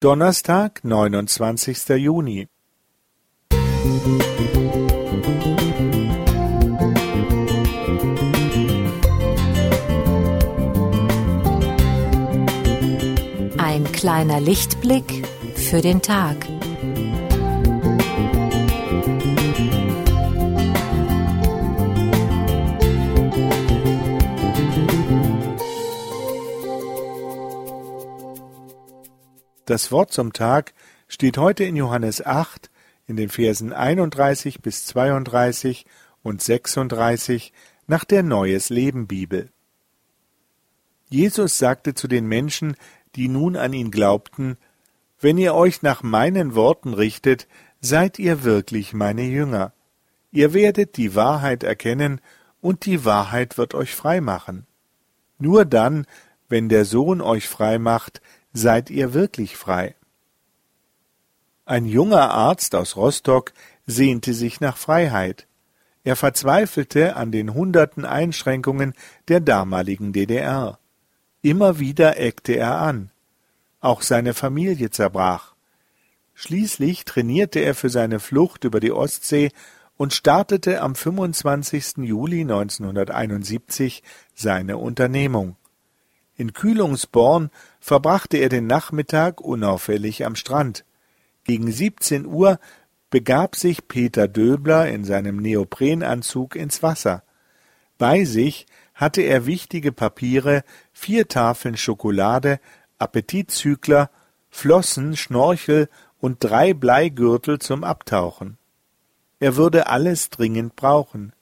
Donnerstag, neunundzwanzigster Juni. Ein kleiner Lichtblick für den Tag. Das Wort zum Tag steht heute in Johannes 8 in den Versen 31 bis 32 und 36 nach der Neues Leben Bibel. Jesus sagte zu den Menschen, die nun an ihn glaubten, Wenn ihr euch nach meinen Worten richtet, seid ihr wirklich meine Jünger. Ihr werdet die Wahrheit erkennen, und die Wahrheit wird euch frei machen. Nur dann, wenn der Sohn euch frei macht, seid ihr wirklich frei. Ein junger Arzt aus Rostock sehnte sich nach Freiheit. Er verzweifelte an den hunderten Einschränkungen der damaligen DDR. Immer wieder eckte er an. Auch seine Familie zerbrach. Schließlich trainierte er für seine Flucht über die Ostsee und startete am 25. Juli 1971 seine Unternehmung. In Kühlungsborn verbrachte er den Nachmittag unauffällig am Strand. Gegen 17 Uhr begab sich Peter Döbler in seinem Neoprenanzug ins Wasser. Bei sich hatte er wichtige Papiere, vier Tafeln Schokolade, Appetitzügler, Flossen, Schnorchel und drei Bleigürtel zum Abtauchen. Er würde alles dringend brauchen.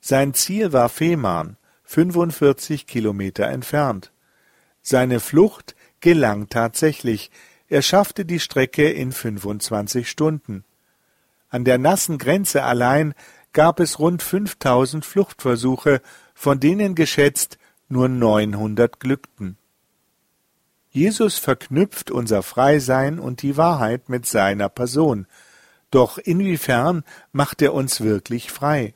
Sein Ziel war Fehmarn, 45 Kilometer entfernt. Seine Flucht gelang tatsächlich. Er schaffte die Strecke in 25 Stunden. An der nassen Grenze allein gab es rund 5000 Fluchtversuche, von denen geschätzt nur 900 glückten. Jesus verknüpft unser Freisein und die Wahrheit mit seiner Person. Doch inwiefern macht er uns wirklich frei?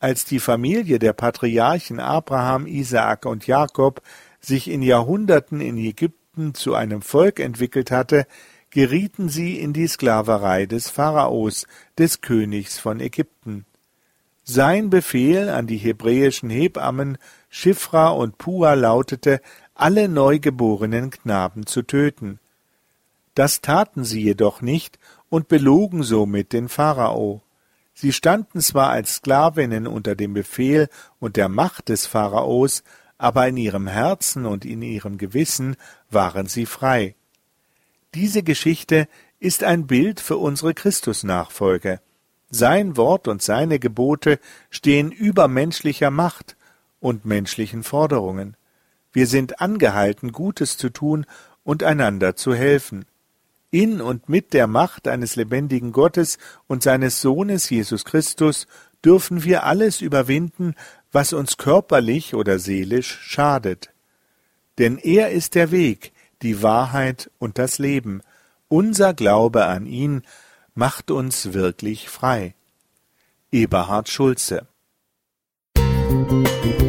Als die Familie der Patriarchen Abraham, Isaak und Jakob sich in Jahrhunderten in Ägypten zu einem Volk entwickelt hatte, gerieten sie in die Sklaverei des Pharaos, des Königs von Ägypten. Sein Befehl an die hebräischen Hebammen Schifra und Pua lautete, alle neugeborenen Knaben zu töten. Das taten sie jedoch nicht und belogen somit den Pharao. Sie standen zwar als Sklavinnen unter dem Befehl und der Macht des Pharaos, aber in ihrem Herzen und in ihrem Gewissen waren sie frei. Diese Geschichte ist ein Bild für unsere Christusnachfolge. Sein Wort und seine Gebote stehen über menschlicher Macht und menschlichen Forderungen. Wir sind angehalten, Gutes zu tun und einander zu helfen. In und mit der Macht eines lebendigen Gottes und seines Sohnes Jesus Christus dürfen wir alles überwinden, was uns körperlich oder seelisch schadet. Denn er ist der Weg, die Wahrheit und das Leben. Unser Glaube an ihn macht uns wirklich frei. Eberhard Schulze Musik